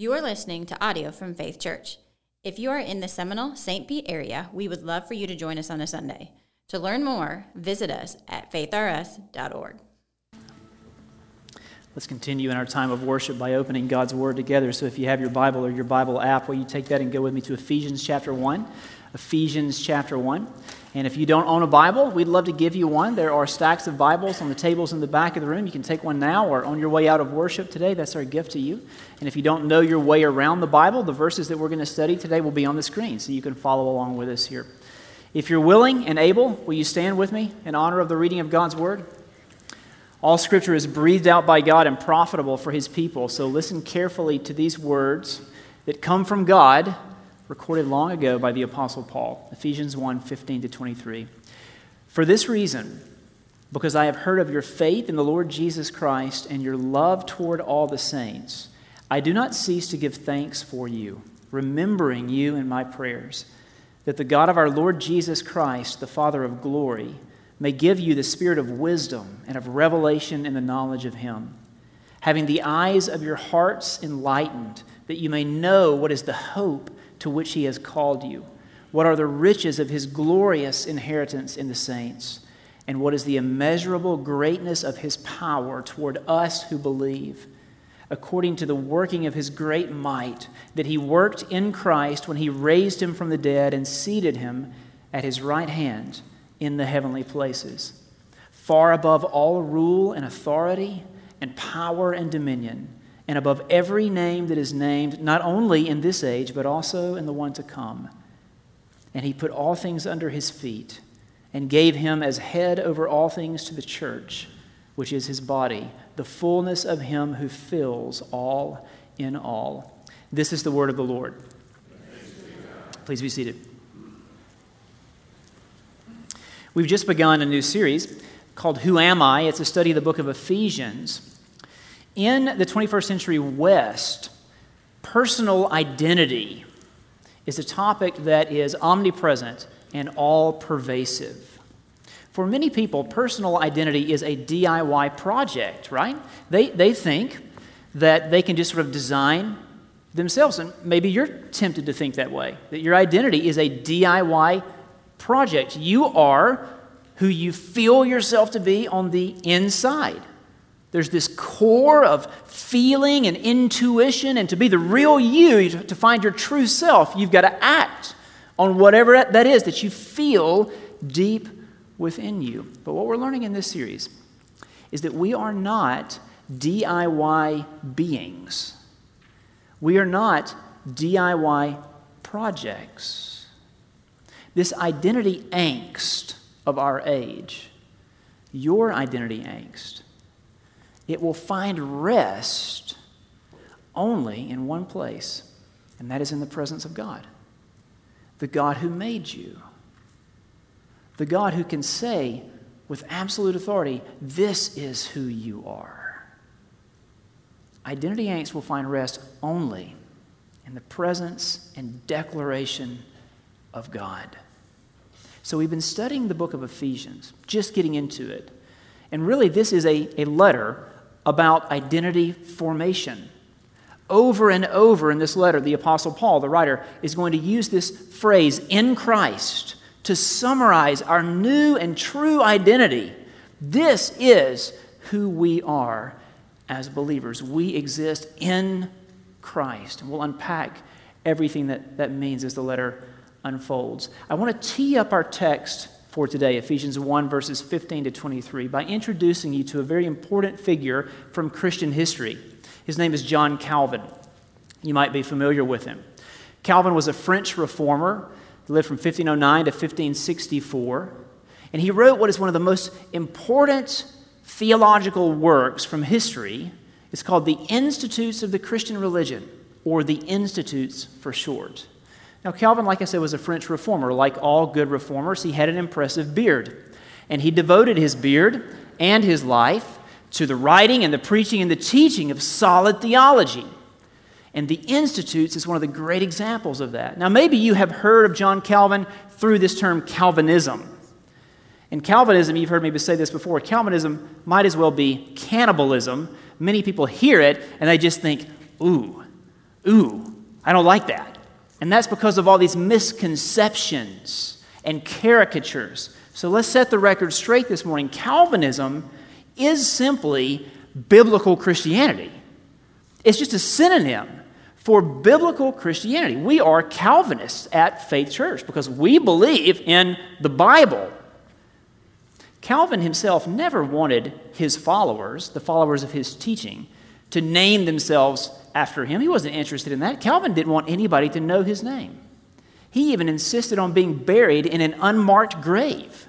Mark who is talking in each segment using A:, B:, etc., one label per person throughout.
A: You are listening to audio from Faith Church. If you are in the Seminole St. Pete area, we would love for you to join us on a Sunday. To learn more, visit us at faithrs.org.
B: Let's continue in our time of worship by opening God's Word together. So if you have your Bible or your Bible app, will you take that and go with me to Ephesians chapter 1? Ephesians chapter 1. And if you don't own a Bible, we'd love to give you one. There are stacks of Bibles on the tables in the back of the room. You can take one now or on your way out of worship today. That's our gift to you. And if you don't know your way around the Bible, the verses that we're going to study today will be on the screen so you can follow along with us here. If you're willing and able, will you stand with me in honor of the reading of God's Word? All Scripture is breathed out by God and profitable for His people. So listen carefully to these words that come from God recorded long ago by the Apostle Paul, Ephesians 1 15 to 23. For this reason, because I have heard of your faith in the Lord Jesus Christ and your love toward all the saints, I do not cease to give thanks for you, remembering you in my prayers, that the God of our Lord Jesus Christ, the Father of glory, may give you the spirit of wisdom and of revelation in the knowledge of him, having the eyes of your hearts enlightened, that you may know what is the hope to which he has called you? What are the riches of his glorious inheritance in the saints? And what is the immeasurable greatness of his power toward us who believe? According to the working of his great might, that he worked in Christ when he raised him from the dead and seated him at his right hand in the heavenly places, far above all rule and authority and power and dominion and above every name that is named, not only in this age, but also in the one to come. And he put all things under his feet and gave him as head over all things to the church, which is his body, the fullness of him who fills all in all. This is the word of the Lord. Please be seated. We've just begun a new series called Who Am I? It's a study of the book of Ephesians. In the 21st century West, personal identity is a topic that is omnipresent and all pervasive. For many people, personal identity is a DIY project, right? They, they think that they can just sort of design themselves. And maybe you're tempted to think that way, that your identity is a DIY project. You are who you feel yourself to be on the inside. There's this core of feeling and intuition, and to be the real you, to find your true self, you've got to act on whatever that is that you feel deep within you. But what we're learning in this series is that we are not DIY beings, we are not DIY projects. This identity angst of our age, your identity angst, it will find rest only in one place, and that is in the presence of God. The God who made you. The God who can say with absolute authority, This is who you are. Identity angst will find rest only in the presence and declaration of God. So we've been studying the book of Ephesians, just getting into it. And really, this is a, a letter about identity formation. Over and over in this letter, the Apostle Paul, the writer, is going to use this phrase, in Christ, to summarize our new and true identity. This is who we are as believers. We exist in Christ. And we'll unpack everything that that means as the letter unfolds. I want to tee up our text for today, Ephesians 1, verses 15 to 23, by introducing you to a very important figure from Christian history. His name is John Calvin. You might be familiar with him. Calvin was a French reformer. He lived from 1509 to 1564. And he wrote what is one of the most important theological works from history. It's called The Institutes of the Christian Religion, or the Institutes for short. Now, Calvin, like I said, was a French reformer. Like all good reformers, he had an impressive beard. And he devoted his beard and his life to the writing and the preaching and the teaching of solid theology. And the Institutes is one of the great examples of that. Now, maybe you have heard of John Calvin through this term Calvinism. In Calvinism, you've heard me say this before, Calvinism might as well be cannibalism. Many people hear it and they just think, ooh, Ooh, I don't like that. And that's because of all these misconceptions and caricatures. So let's set the record straight this morning. Calvinism is simply biblical Christianity, it's just a synonym for biblical Christianity. We are Calvinists at Faith Church because we believe in the Bible. Calvin himself never wanted his followers, the followers of his teaching, to name themselves after him. He wasn't interested in that. Calvin didn't want anybody to know his name. He even insisted on being buried in an unmarked grave.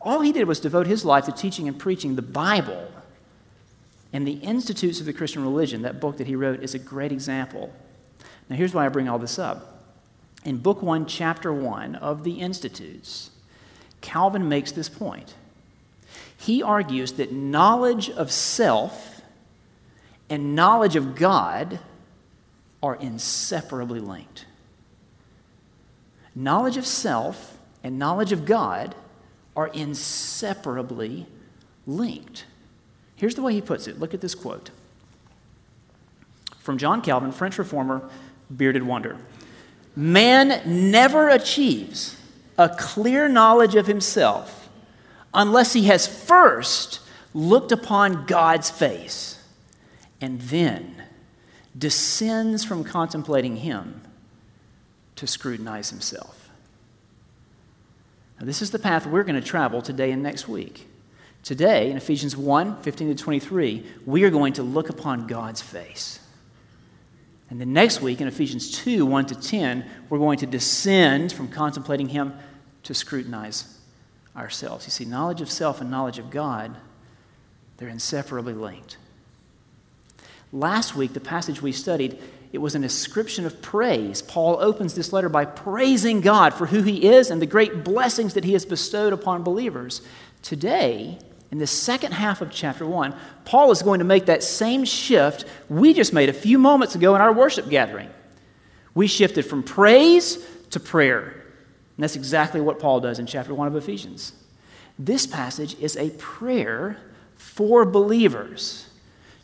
B: All he did was devote his life to teaching and preaching the Bible. And the Institutes of the Christian Religion, that book that he wrote, is a great example. Now, here's why I bring all this up. In Book 1, Chapter 1 of the Institutes, Calvin makes this point. He argues that knowledge of self and knowledge of God are inseparably linked. Knowledge of self and knowledge of God are inseparably linked. Here's the way he puts it. Look at this quote from John Calvin, French reformer, bearded wonder. Man never achieves a clear knowledge of himself unless he has first looked upon God's face and then descends from contemplating him to scrutinize himself. Now, this is the path we're going to travel today and next week. Today, in Ephesians 1 15 to 23, we are going to look upon God's face. And then next week, in Ephesians 2 1 to 10, we're going to descend from contemplating Him to scrutinize ourselves. You see, knowledge of self and knowledge of God, they're inseparably linked. Last week, the passage we studied, it was an ascription of praise. Paul opens this letter by praising God for who he is and the great blessings that he has bestowed upon believers. Today, in the second half of chapter 1, Paul is going to make that same shift we just made a few moments ago in our worship gathering. We shifted from praise to prayer. And that's exactly what Paul does in chapter 1 of Ephesians. This passage is a prayer for believers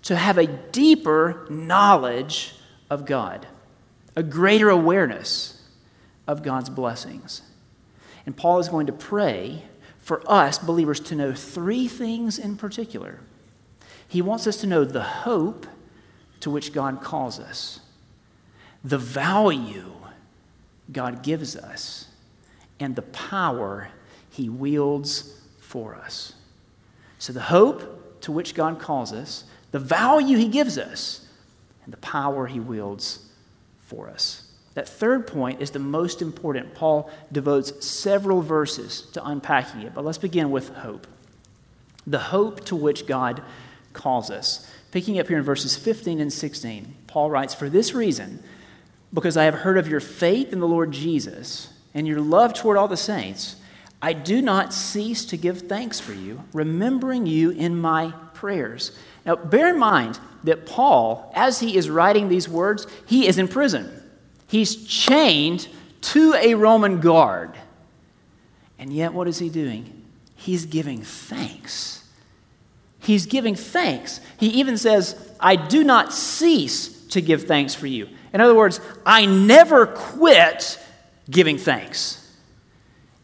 B: to have a deeper knowledge of God, a greater awareness of God's blessings. And Paul is going to pray for us, believers, to know three things in particular. He wants us to know the hope to which God calls us, the value God gives us, and the power He wields for us. So, the hope to which God calls us, the value He gives us, and the power He wields for us. That third point is the most important. Paul devotes several verses to unpacking it, but let's begin with hope. The hope to which God calls us. Picking up here in verses 15 and 16, Paul writes, For this reason, because I have heard of your faith in the Lord Jesus and your love toward all the saints, I do not cease to give thanks for you, remembering you in my prayers. Now, bear in mind that Paul, as he is writing these words, he is in prison. He's chained to a Roman guard. And yet, what is he doing? He's giving thanks. He's giving thanks. He even says, I do not cease to give thanks for you. In other words, I never quit giving thanks.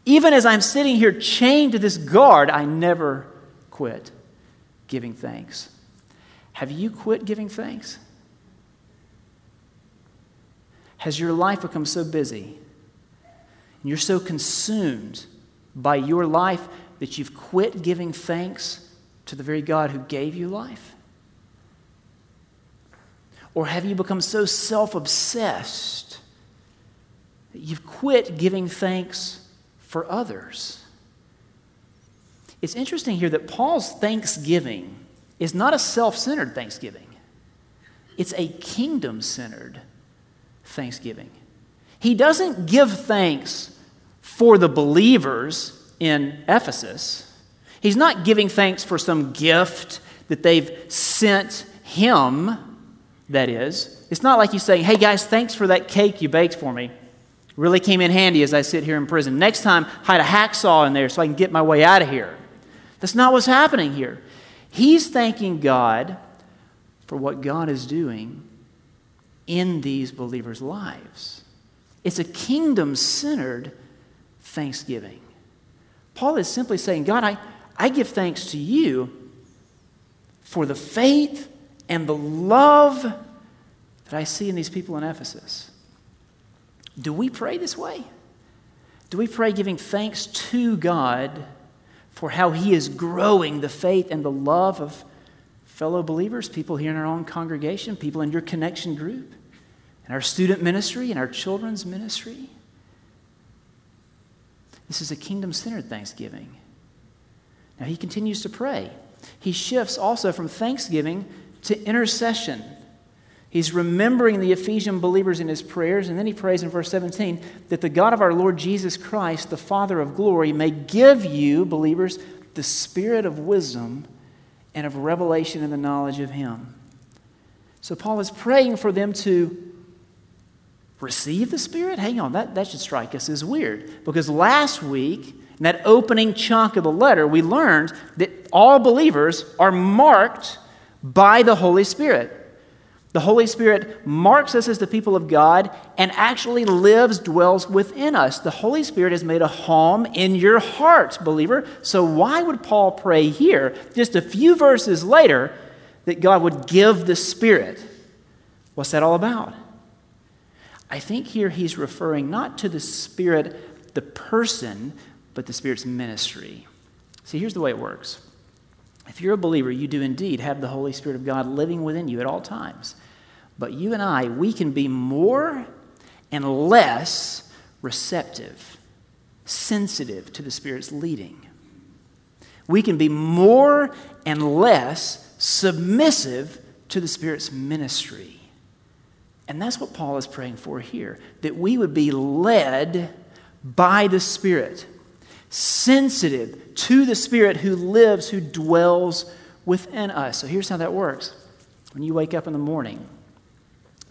B: Even as I'm sitting here chained to this guard, I never quit giving thanks. Have you quit giving thanks? Has your life become so busy and you're so consumed by your life that you've quit giving thanks to the very God who gave you life? Or have you become so self obsessed that you've quit giving thanks for others? It's interesting here that Paul's thanksgiving is not a self centered thanksgiving, it's a kingdom centered thanksgiving. He doesn't give thanks for the believers in Ephesus. He's not giving thanks for some gift that they've sent him, that is. It's not like he's saying, hey guys, thanks for that cake you baked for me. Really came in handy as I sit here in prison. Next time, hide a hacksaw in there so I can get my way out of here. That's not what's happening here. He's thanking God for what God is doing in these believers' lives. It's a kingdom centered thanksgiving. Paul is simply saying, God, I, I give thanks to you for the faith and the love that I see in these people in Ephesus. Do we pray this way? Do we pray giving thanks to God for how He is growing the faith and the love of fellow believers, people here in our own congregation, people in your connection group, in our student ministry, in our children's ministry? This is a kingdom centered thanksgiving. Now he continues to pray. He shifts also from thanksgiving to intercession. He's remembering the Ephesian believers in his prayers, and then he prays in verse 17 that the God of our Lord Jesus Christ, the Father of glory, may give you, believers, the spirit of wisdom and of revelation in the knowledge of him. So Paul is praying for them to receive the Spirit? Hang on, that, that should strike us as weird. Because last week, in that opening chunk of the letter, we learned that all believers are marked by the Holy Spirit. The Holy Spirit marks us as the people of God and actually lives, dwells within us. The Holy Spirit has made a home in your heart, believer. So, why would Paul pray here, just a few verses later, that God would give the Spirit? What's that all about? I think here he's referring not to the Spirit, the person, but the Spirit's ministry. See, here's the way it works. If you're a believer, you do indeed have the Holy Spirit of God living within you at all times. But you and I, we can be more and less receptive, sensitive to the Spirit's leading. We can be more and less submissive to the Spirit's ministry. And that's what Paul is praying for here that we would be led by the Spirit, sensitive to the Spirit who lives, who dwells within us. So here's how that works when you wake up in the morning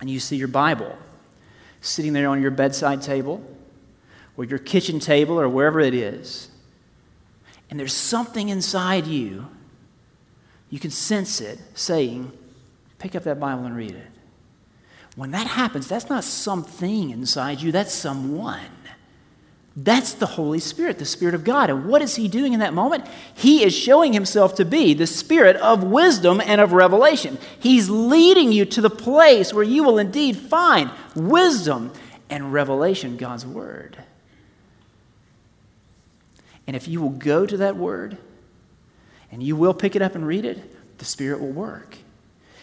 B: and you see your Bible sitting there on your bedside table or your kitchen table or wherever it is, and there's something inside you, you can sense it saying, Pick up that Bible and read it. When that happens, that's not something inside you, that's someone. That's the Holy Spirit, the Spirit of God. And what is He doing in that moment? He is showing Himself to be the Spirit of wisdom and of revelation. He's leading you to the place where you will indeed find wisdom and revelation, God's Word. And if you will go to that Word and you will pick it up and read it, the Spirit will work.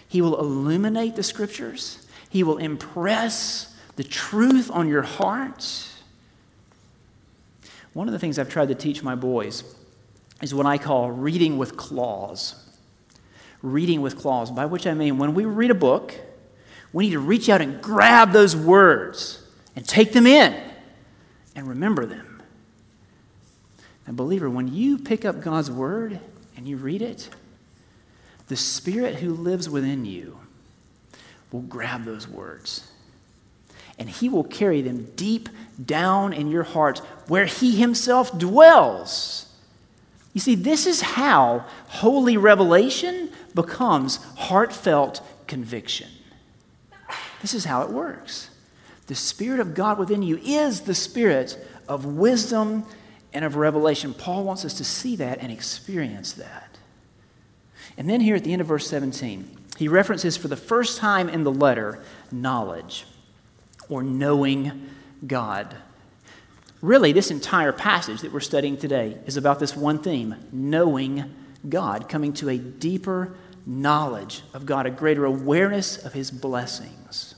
B: He will illuminate the Scriptures. He will impress the truth on your heart. One of the things I've tried to teach my boys is what I call reading with claws. Reading with claws, by which I mean when we read a book, we need to reach out and grab those words and take them in and remember them. And, believer, when you pick up God's word and you read it, the Spirit who lives within you will grab those words and he will carry them deep down in your heart where he himself dwells. You see, this is how holy revelation becomes heartfelt conviction. This is how it works. The Spirit of God within you is the Spirit of wisdom and of revelation. Paul wants us to see that and experience that. And then here at the end of verse 17, he references for the first time in the letter knowledge or knowing God. Really, this entire passage that we're studying today is about this one theme knowing God, coming to a deeper knowledge of God, a greater awareness of His blessings.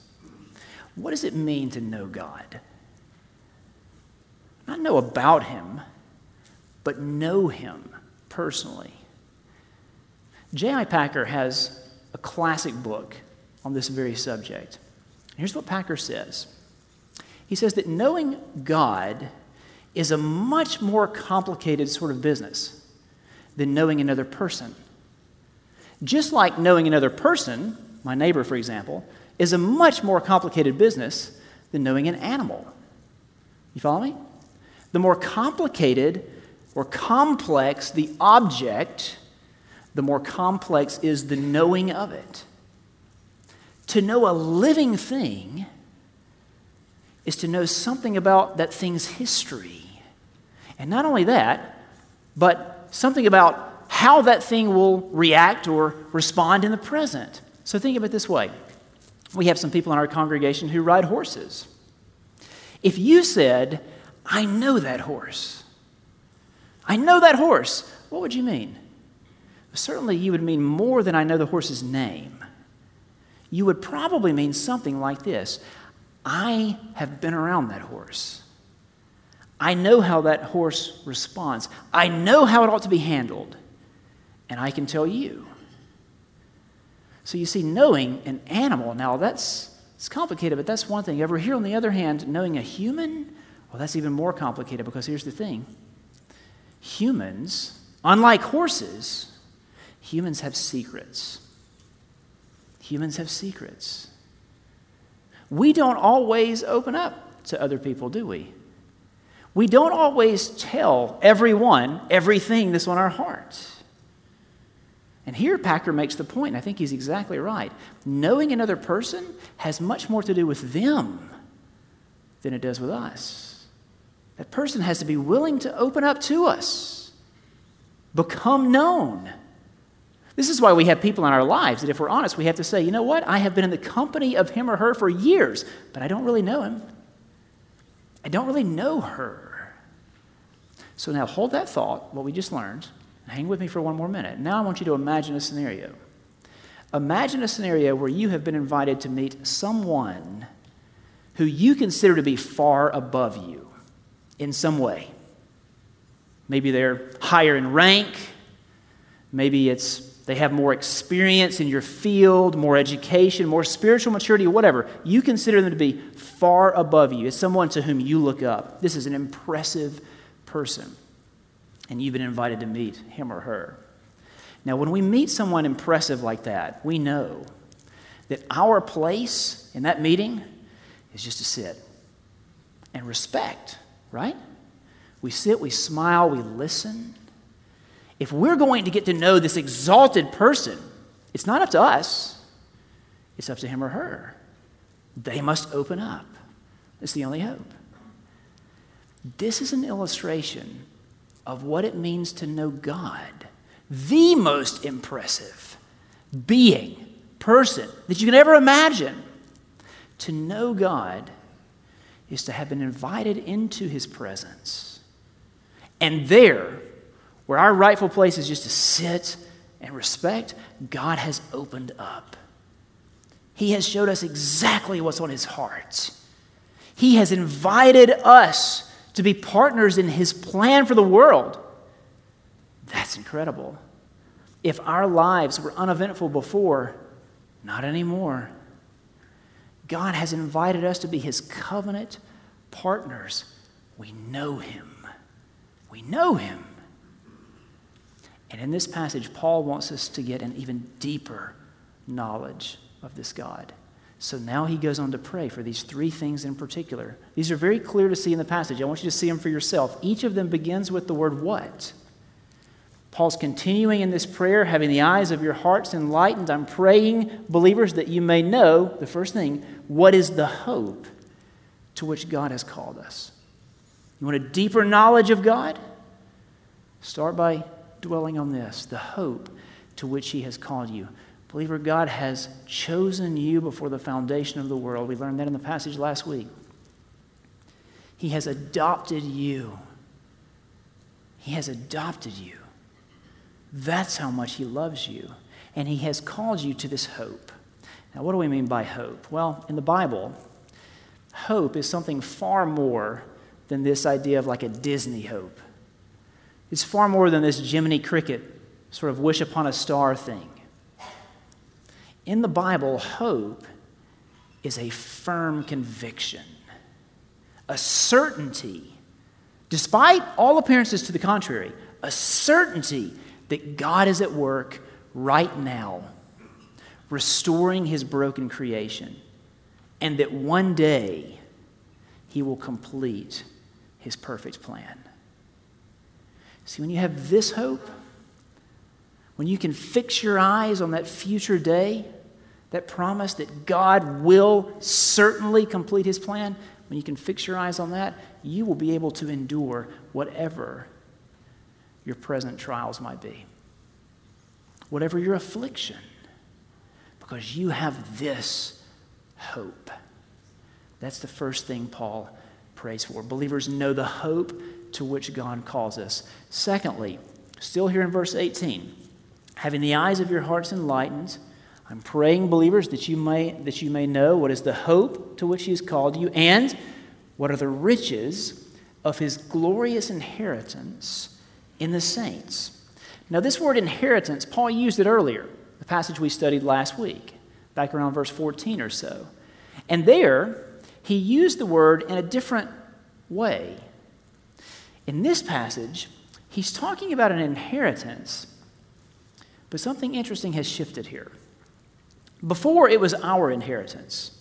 B: What does it mean to know God? Not know about Him, but know Him personally. J.I. Packer has a classic book on this very subject. Here's what Packer says He says that knowing God is a much more complicated sort of business than knowing another person. Just like knowing another person, my neighbor, for example, is a much more complicated business than knowing an animal. You follow me? The more complicated or complex the object, the more complex is the knowing of it. To know a living thing is to know something about that thing's history. And not only that, but something about how that thing will react or respond in the present. So think of it this way we have some people in our congregation who ride horses. If you said, I know that horse, I know that horse, what would you mean? Certainly, you would mean more than I know the horse's name. You would probably mean something like this I have been around that horse. I know how that horse responds. I know how it ought to be handled. And I can tell you. So you see, knowing an animal, now that's it's complicated, but that's one thing. Over here, on the other hand, knowing a human, well, that's even more complicated because here's the thing humans, unlike horses, humans have secrets. Humans have secrets. We don't always open up to other people, do we? We don't always tell everyone everything that's on our heart. And here Packer makes the point, and I think he's exactly right. Knowing another person has much more to do with them than it does with us. That person has to be willing to open up to us, become known. This is why we have people in our lives that, if we're honest, we have to say, you know what? I have been in the company of him or her for years, but I don't really know him. I don't really know her. So now hold that thought, what we just learned, Hang with me for one more minute. Now I want you to imagine a scenario. Imagine a scenario where you have been invited to meet someone who you consider to be far above you in some way. Maybe they're higher in rank. Maybe it's they have more experience in your field, more education, more spiritual maturity, whatever. You consider them to be far above you. It's someone to whom you look up. This is an impressive person and you've been invited to meet him or her. Now, when we meet someone impressive like that, we know that our place in that meeting is just to sit and respect, right? We sit, we smile, we listen. If we're going to get to know this exalted person, it's not up to us, it's up to him or her. They must open up. It's the only hope. This is an illustration of what it means to know God. The most impressive being, person that you can ever imagine. To know God is to have been invited into his presence. And there, where our rightful place is just to sit and respect, God has opened up. He has showed us exactly what's on his heart. He has invited us to be partners in His plan for the world. That's incredible. If our lives were uneventful before, not anymore. God has invited us to be His covenant partners. We know Him. We know Him. And in this passage, Paul wants us to get an even deeper knowledge of this God. So now he goes on to pray for these three things in particular. These are very clear to see in the passage. I want you to see them for yourself. Each of them begins with the word what. Paul's continuing in this prayer, having the eyes of your hearts enlightened. I'm praying, believers, that you may know, the first thing, what is the hope to which God has called us. You want a deeper knowledge of God? Start by dwelling on this the hope to which He has called you. Believer, God has chosen you before the foundation of the world. We learned that in the passage last week. He has adopted you. He has adopted you. That's how much He loves you. And He has called you to this hope. Now, what do we mean by hope? Well, in the Bible, hope is something far more than this idea of like a Disney hope. It's far more than this Jiminy Cricket sort of wish upon a star thing. In the Bible, hope is a firm conviction, a certainty, despite all appearances to the contrary, a certainty that God is at work right now, restoring his broken creation, and that one day he will complete his perfect plan. See, when you have this hope, when you can fix your eyes on that future day, that promise that God will certainly complete his plan, when you can fix your eyes on that, you will be able to endure whatever your present trials might be, whatever your affliction, because you have this hope. That's the first thing Paul prays for. Believers know the hope to which God calls us. Secondly, still here in verse 18, having the eyes of your hearts enlightened, I'm praying, believers, that you may, that you may know what is the hope to which He has called you and what are the riches of His glorious inheritance in the saints. Now, this word inheritance, Paul used it earlier, the passage we studied last week, back around verse 14 or so. And there, he used the word in a different way. In this passage, he's talking about an inheritance, but something interesting has shifted here. Before, it was our inheritance.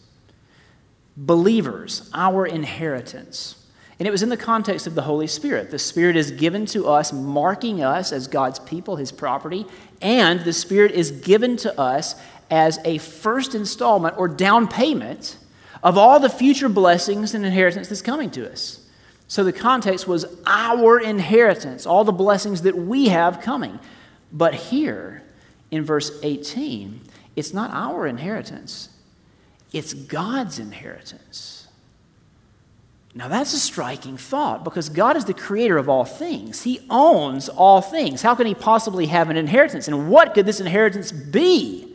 B: Believers, our inheritance. And it was in the context of the Holy Spirit. The Spirit is given to us, marking us as God's people, His property, and the Spirit is given to us as a first installment or down payment of all the future blessings and inheritance that's coming to us. So the context was our inheritance, all the blessings that we have coming. But here in verse 18, it's not our inheritance, it's God's inheritance. Now, that's a striking thought because God is the creator of all things. He owns all things. How can He possibly have an inheritance? And what could this inheritance be?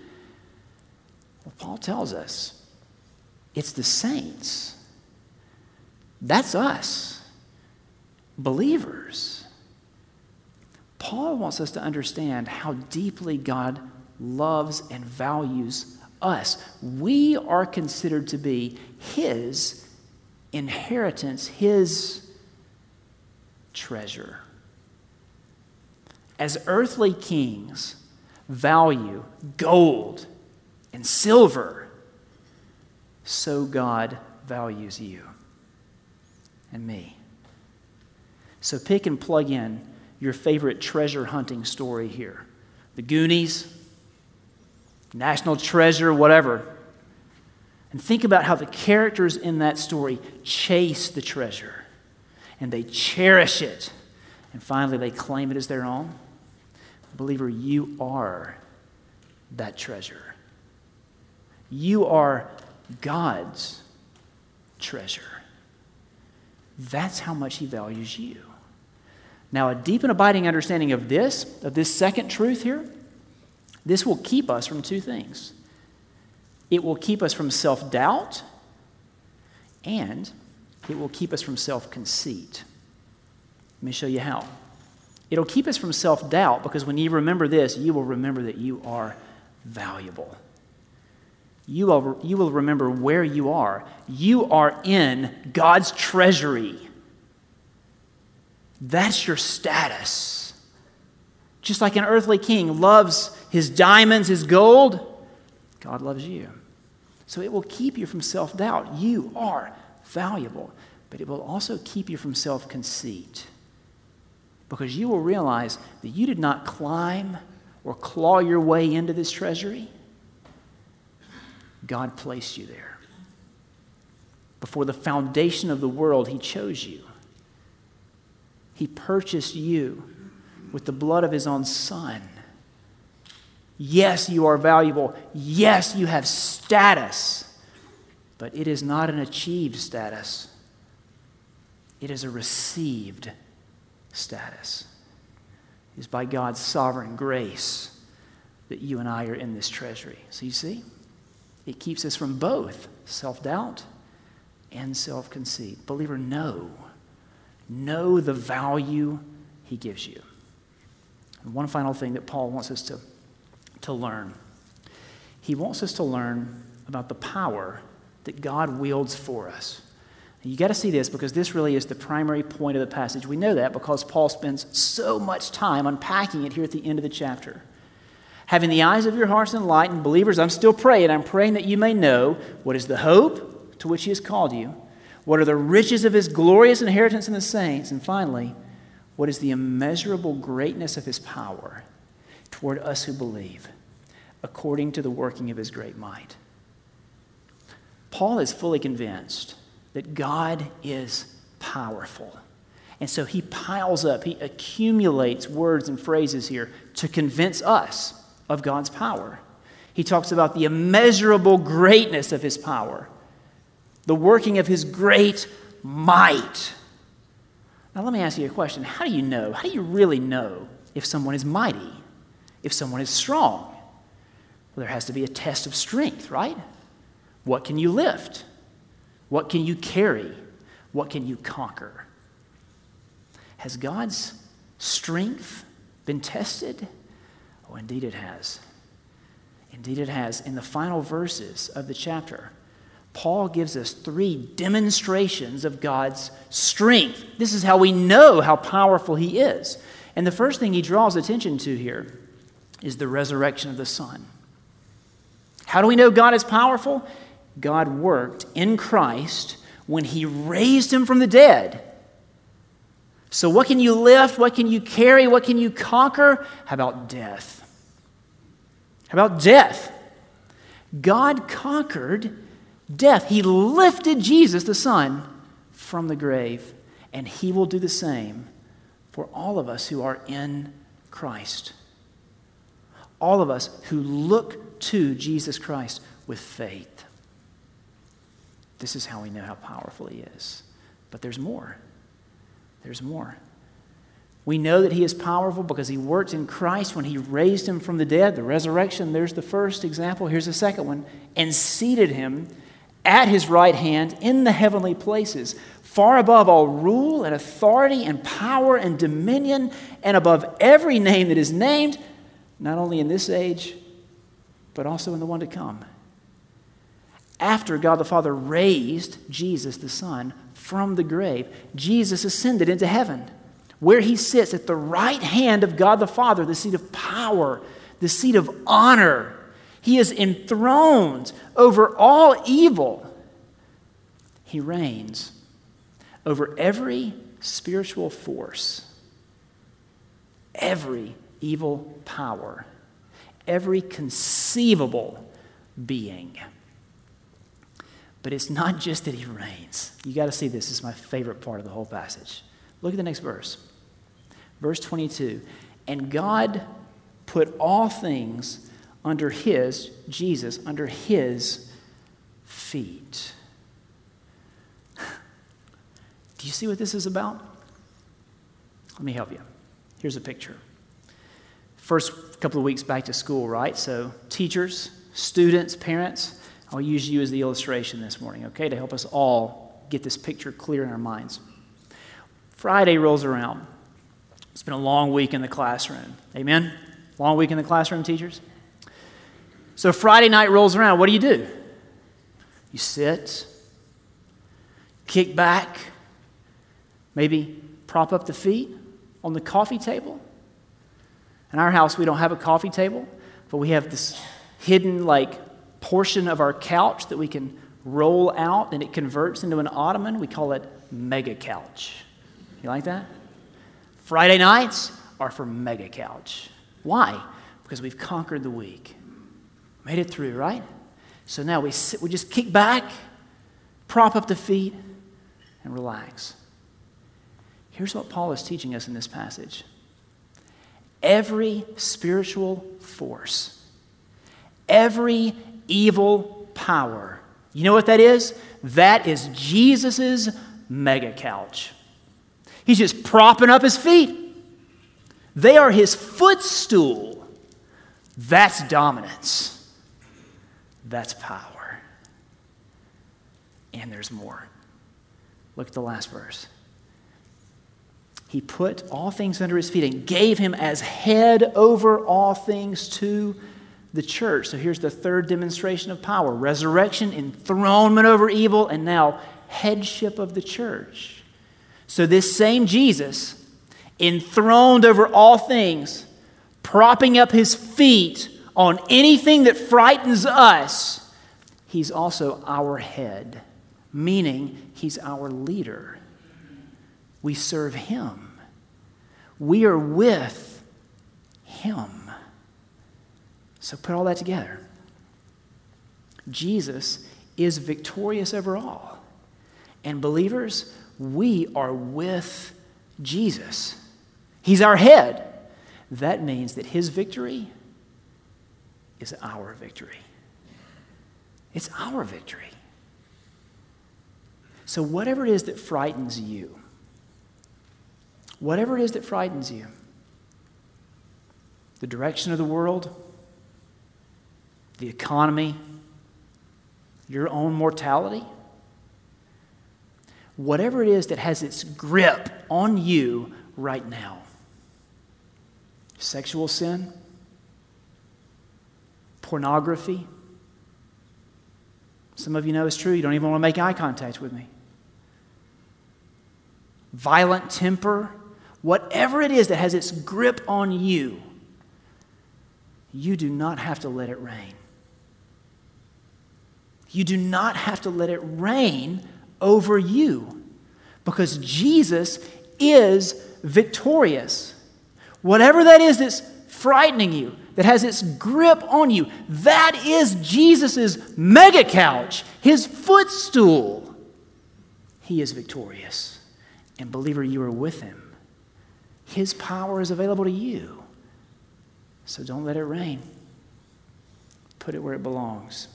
B: Well, Paul tells us it's the saints. That's us, believers. Paul wants us to understand how deeply God loves and values us. We are considered to be His inheritance, His treasure. As earthly kings value gold and silver, so God values you and me. So pick and plug in your favorite treasure hunting story here the Goonies, National Treasure, whatever. And think about how the characters in that story chase the treasure and they cherish it. And finally, they claim it as their own. Believer, you are that treasure. You are God's treasure. That's how much He values you. Now, a deep and abiding understanding of this, of this second truth here, this will keep us from two things. It will keep us from self doubt, and it will keep us from self conceit. Let me show you how. It'll keep us from self doubt because when you remember this, you will remember that you are valuable you will, you will remember where you are. You are in God's treasury. That's your status. Just like an earthly king loves his diamonds, his gold, God loves you. So it will keep you from self doubt. You are valuable, but it will also keep you from self conceit because you will realize that you did not climb or claw your way into this treasury. God placed you there. Before the foundation of the world, He chose you. He purchased you with the blood of His own Son. Yes, you are valuable. Yes, you have status. But it is not an achieved status, it is a received status. It is by God's sovereign grace that you and I are in this treasury. So you see? It keeps us from both self doubt and self conceit. Believer, know. Know the value he gives you. And one final thing that Paul wants us to, to learn he wants us to learn about the power that God wields for us. You got to see this because this really is the primary point of the passage. We know that because Paul spends so much time unpacking it here at the end of the chapter having the eyes of your hearts enlightened, believers, I'm still praying. I'm praying that you may know what is the hope to which He has called you, what are the riches of His glorious inheritance in the saints, and finally, what is the immeasurable greatness of His power toward us who believe, according to the working of his great might. Paul is fully convinced that God is powerful. And so he piles up, he accumulates words and phrases here to convince us of God's power. He talks about the immeasurable greatness of his power, the working of his great might. Now, let me ask you a question. How do you know? How do you really know if someone is mighty, if someone is strong? Well, there has to be a test of strength, right? What can you lift? What can you carry? What can you conquer? Has God's strength been tested? Oh, indeed it has. Indeed it has. In the final verses of the chapter, Paul gives us three demonstrations of God's strength. This is how we know how powerful he is. And the first thing he draws attention to here is the resurrection of the Son. How do we know God is powerful? God worked in Christ when he raised him from the dead. So, what can you lift? What can you carry? What can you conquer? How about death? How about death? God conquered death. He lifted Jesus, the Son, from the grave, and He will do the same for all of us who are in Christ. All of us who look to Jesus Christ with faith. This is how we know how powerful He is. But there's more. There's more. We know that He is powerful because He worked in Christ when He raised Him from the dead. The resurrection, there's the first example. Here's the second one. And seated Him at His right hand in the heavenly places, far above all rule and authority and power and dominion, and above every name that is named, not only in this age, but also in the one to come after God the Father raised Jesus the Son from the grave, Jesus ascended into heaven, where he sits at the right hand of God the Father, the seat of power, the seat of honor. He is enthroned over all evil. He reigns over every spiritual force, every evil power, every conceivable being. But it's not just that he reigns. You got to see this. This is my favorite part of the whole passage. Look at the next verse. Verse 22. And God put all things under his, Jesus, under his feet. Do you see what this is about? Let me help you. Here's a picture. First couple of weeks back to school, right? So, teachers, students, parents, I'll use you as the illustration this morning, okay, to help us all get this picture clear in our minds. Friday rolls around. It's been a long week in the classroom. Amen? Long week in the classroom, teachers? So Friday night rolls around. What do you do? You sit, kick back, maybe prop up the feet on the coffee table. In our house, we don't have a coffee table, but we have this hidden, like, portion of our couch that we can roll out and it converts into an ottoman. We call it mega couch. You like that? Friday nights are for mega couch. Why? Because we've conquered the week. Made it through, right? So now we, sit, we just kick back, prop up the feet, and relax. Here's what Paul is teaching us in this passage every spiritual force, every evil power. You know what that is? That is Jesus' mega couch. He's just propping up his feet. They are his footstool. That's dominance. That's power. And there's more. Look at the last verse. He put all things under his feet and gave him as head over all things to the church. So here's the third demonstration of power resurrection, enthronement over evil, and now headship of the church. So this same Jesus, enthroned over all things, propping up his feet on anything that frightens us, he's also our head, meaning he's our leader. We serve him, we are with him. So put all that together. Jesus is victorious over all. And believers, we are with Jesus. He's our head. That means that his victory is our victory. It's our victory. So, whatever it is that frightens you, whatever it is that frightens you, the direction of the world, the economy, your own mortality, whatever it is that has its grip on you right now sexual sin, pornography. Some of you know it's true. You don't even want to make eye contact with me. Violent temper, whatever it is that has its grip on you, you do not have to let it reign. You do not have to let it reign over you because Jesus is victorious. Whatever that is that's frightening you, that has its grip on you, that is Jesus' mega couch, his footstool. He is victorious. And, believer, you are with him. His power is available to you. So don't let it reign. Put it where it belongs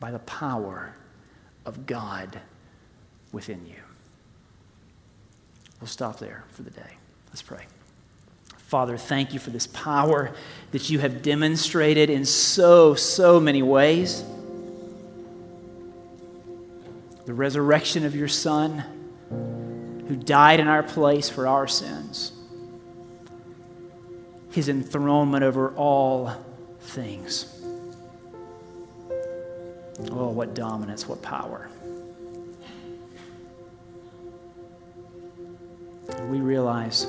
B: by the power of God within you. We'll stop there for the day. Let's pray. Father, thank you for this power that you have demonstrated in so, so many ways. The resurrection of your Son, who died in our place for our sins, his enthronement over all things. Oh, what dominance, what power. We realize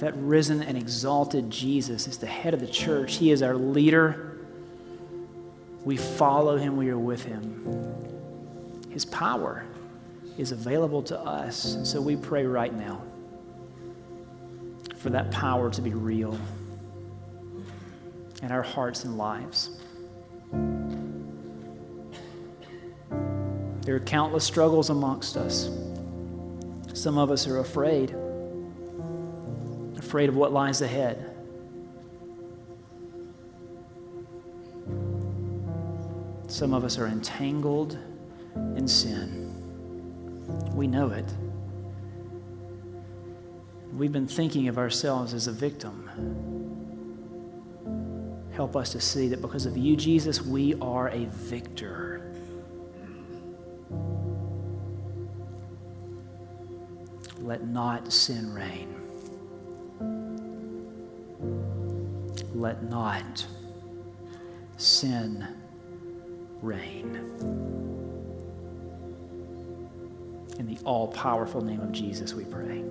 B: that risen and exalted Jesus is the head of the church. He is our leader. We follow him, we are with him. His power is available to us. And so we pray right now for that power to be real in our hearts and lives. There are countless struggles amongst us. Some of us are afraid afraid of what lies ahead. Some of us are entangled in sin. We know it. We've been thinking of ourselves as a victim. Help us to see that because of you, Jesus, we are a victor. Let not sin reign. Let not sin reign. In the all powerful name of Jesus, we pray.